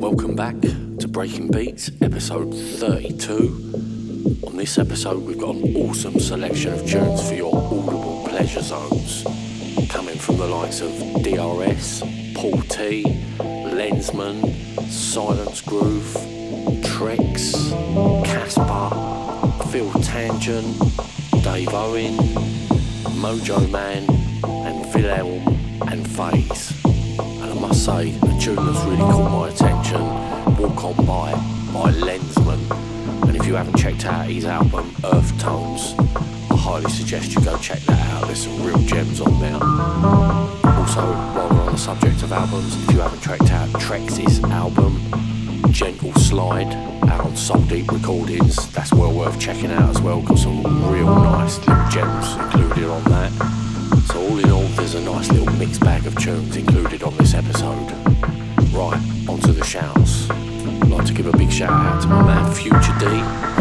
Welcome back to Breaking Beats, episode 32. On this episode, we've got an awesome selection of tunes for your audible pleasure zones, coming from the likes of DRS, Paul T, Lensman, Silence Groove, Trex, Casper, Phil Tangent, Dave Owen, Mojo Man, and Wilhelm and Phase. Must say, a tune that's really caught my attention, Walk On By, by Lensman. And if you haven't checked out his album, Earth Tones, I highly suggest you go check that out. There's some real gems on there. Also, while we're on the subject of albums, if you haven't checked out Trex's album, Gentle Slide, out on Soul Deep Recordings, that's well worth checking out as well. Got some real nice little gems included on that. So all in all, there's a nice little mixed bag of tunes included on this episode. Right, onto the shouts. I'd like to give a big shout out to my man Future D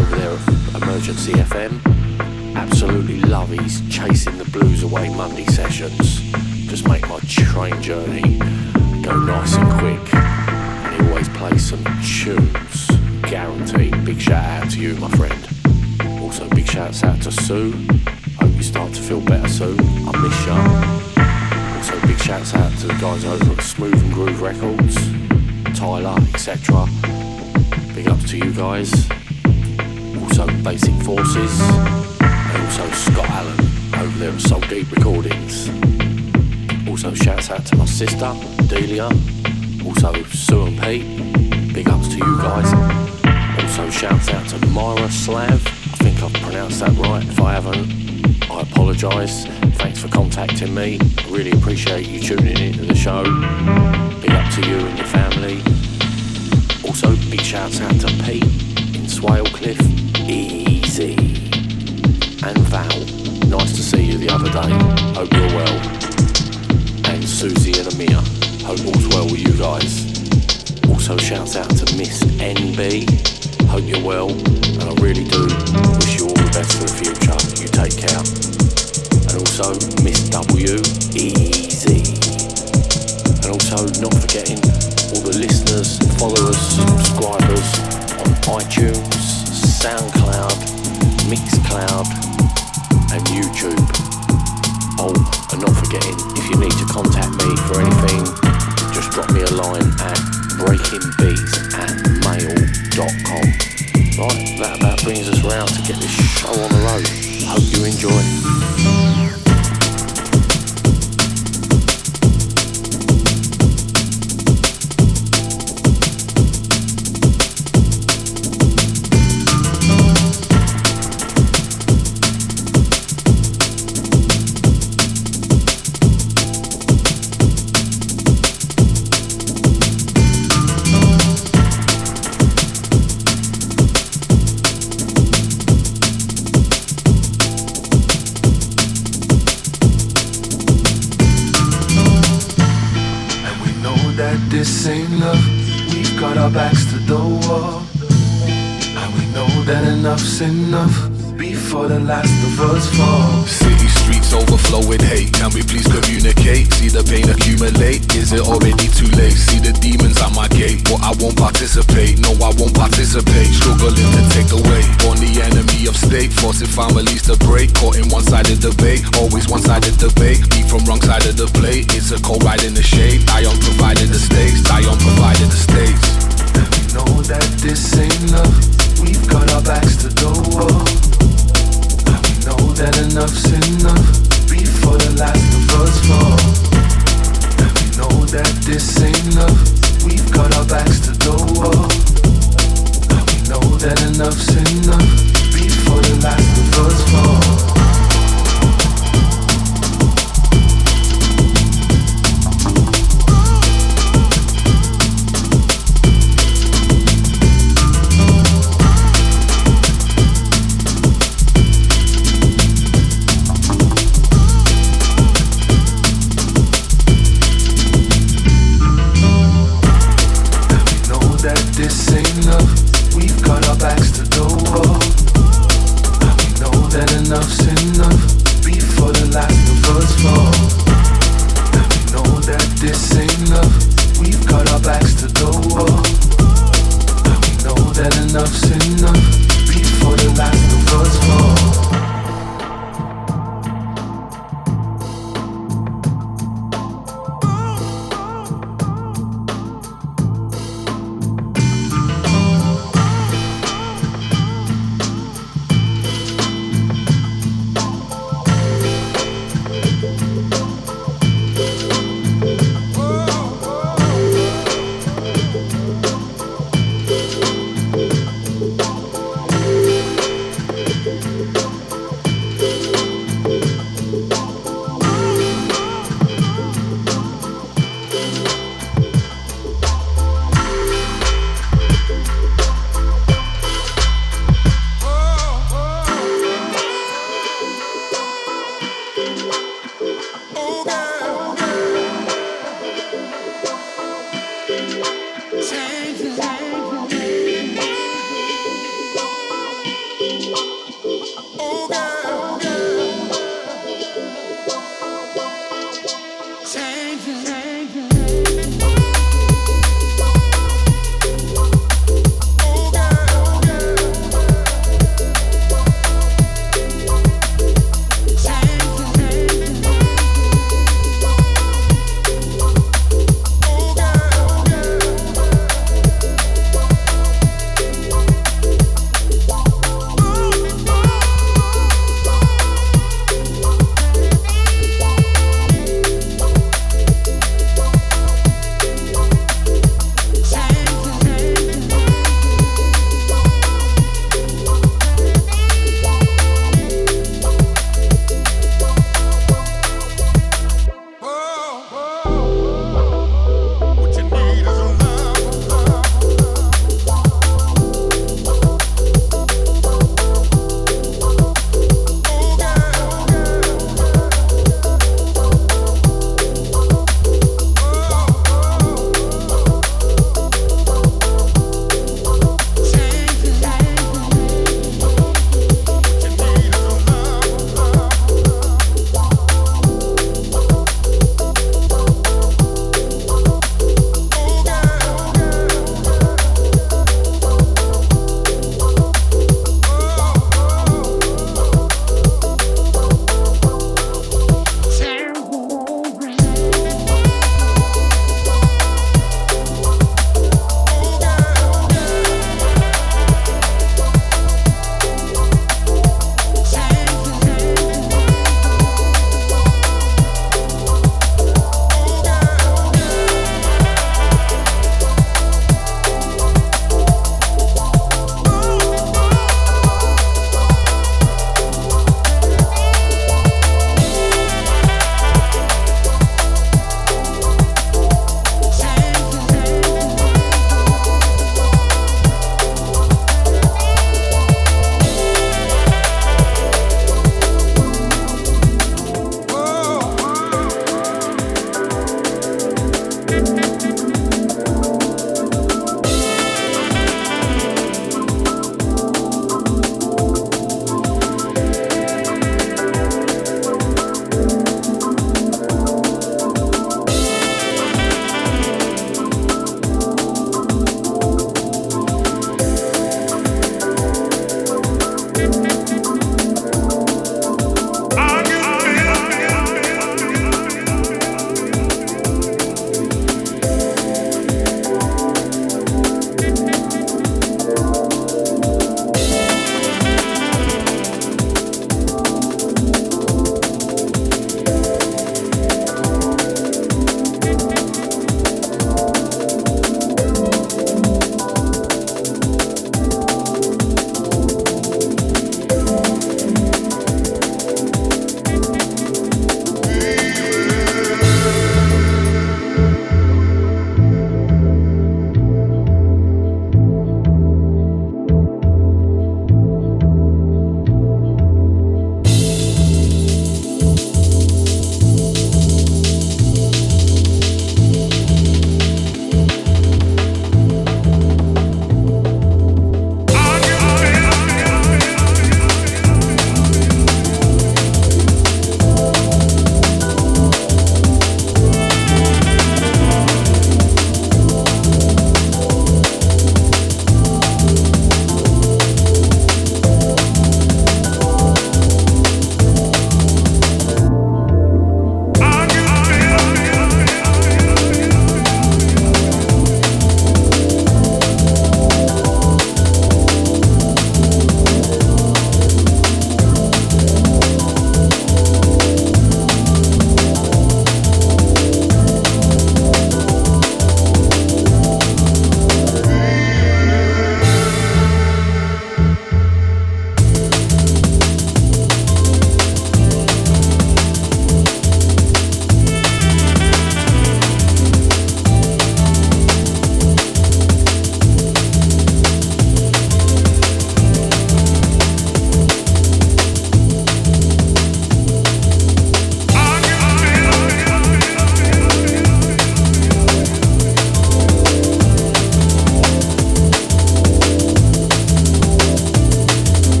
over there at Emergency FM. Absolutely love his Chasing the Blues Away Monday sessions. Just make my train journey go nice and quick. And he always plays some tunes. Guaranteed. Big shout out to you, my friend. Also, big shouts out to Sue. You start to feel better soon. I miss you. Also, big shouts out to the guys over at Smooth and Groove Records, Tyler, etc. Big ups to you guys. Also, Basic Forces. And also, Scott Allen over there at Soul Deep Recordings. Also, shouts out to my sister, Delia. Also, Sue and Pete. Big ups to you guys. Also, shouts out to Myra Slav. I think I've pronounced that right. If I haven't, I apologise. Thanks for contacting me. I really appreciate you tuning into the show. Big up to you and your family. Also, big shouts out to Pete in Swalecliff. Easy. And Val. Nice to see you the other day. Hope you're well. And Susie and Amir. Hope all's well with you guys. Also, shouts out to Miss NB. Hope you're well, and I really do wish you all the best for the future. Take care. And also, Miss W. Easy. And also, not forgetting all the listeners, followers, subscribers on iTunes, SoundCloud, Mixcloud, and YouTube. Oh, and not forgetting, if you need to contact me for anything, just drop me a line at breakingbeats at mail.com. Right, that about brings us round to get this show on the road. Hope you enjoy. Cold ride in the shade.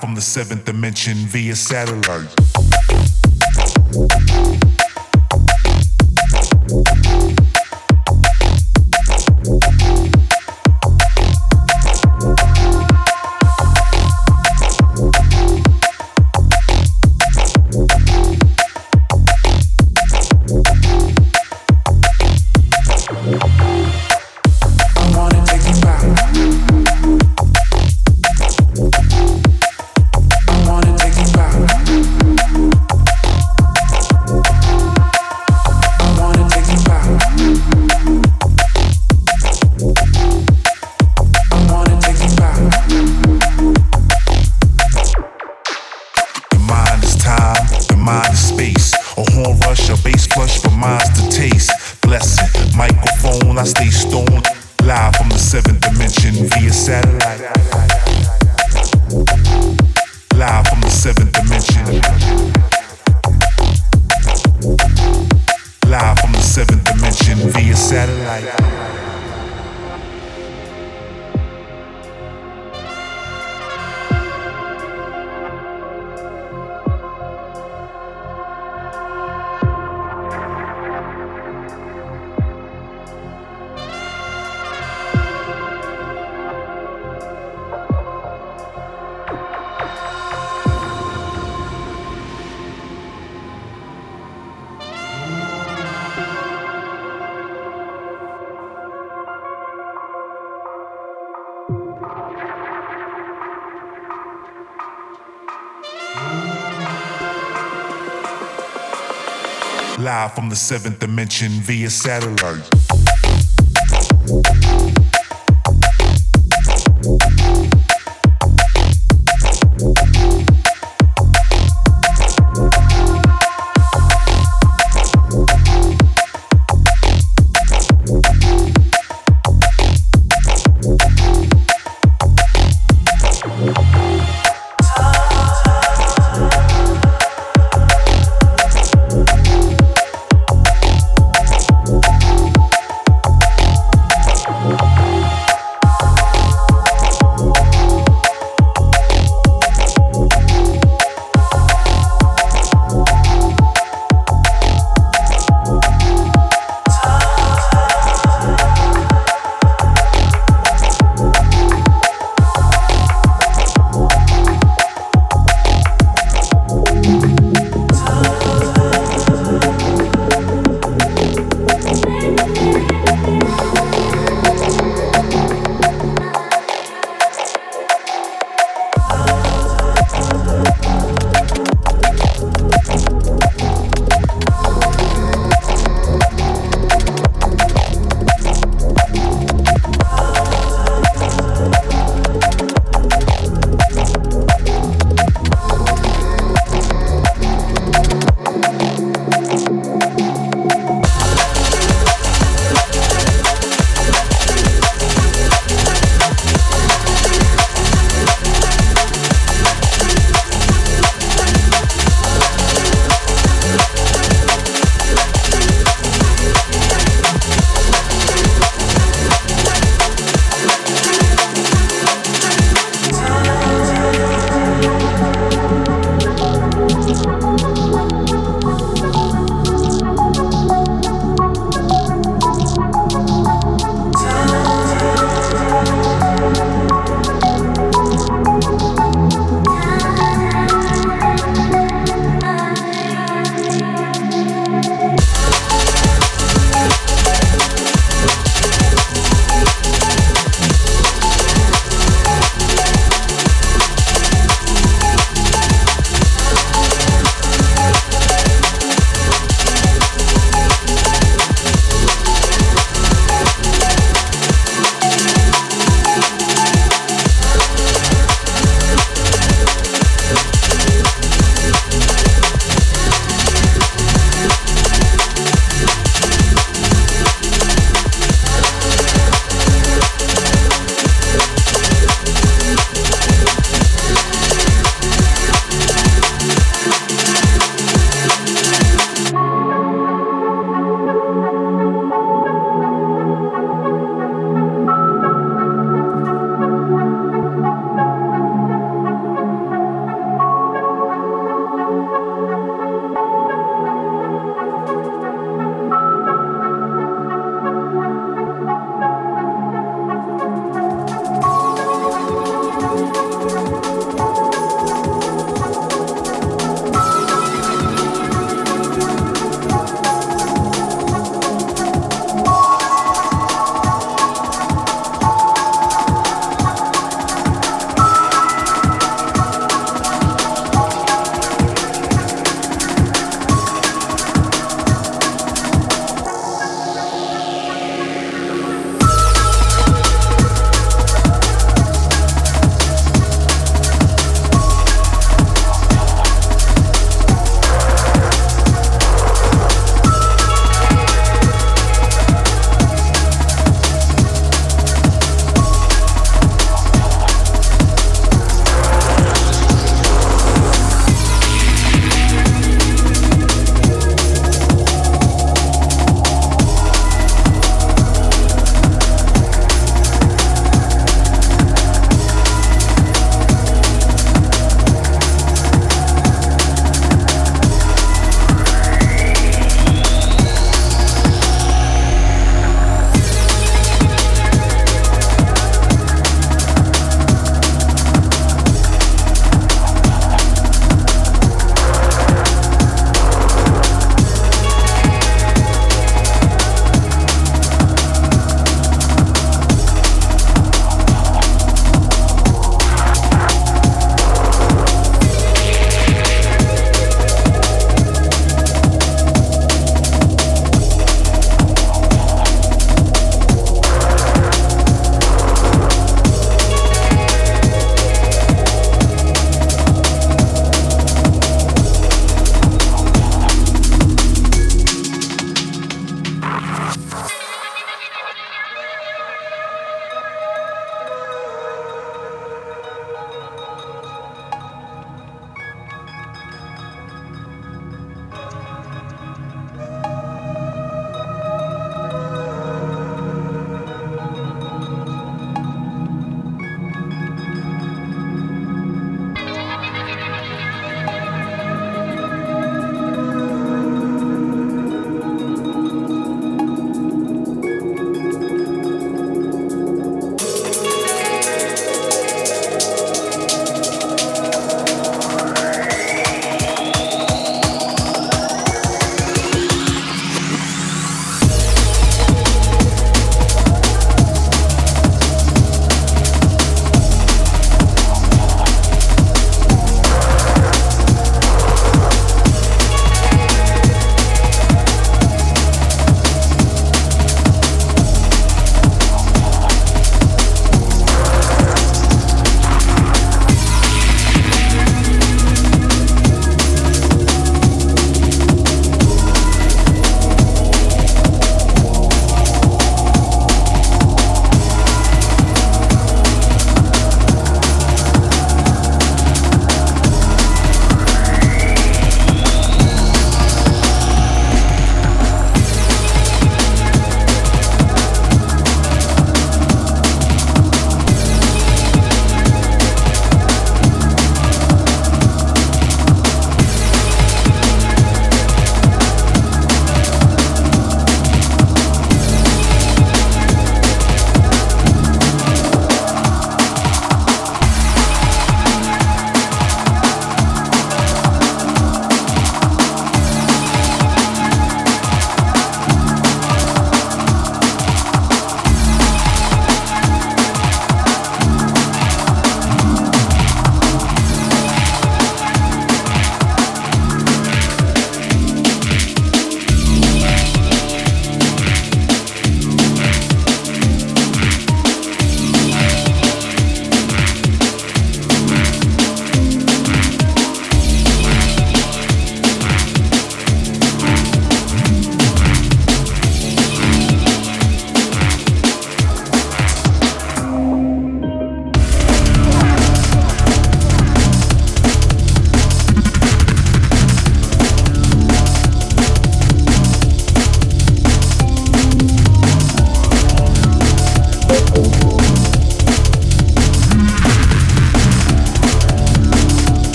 from the seventh dimension via satellite. Seventh dimension via satellite.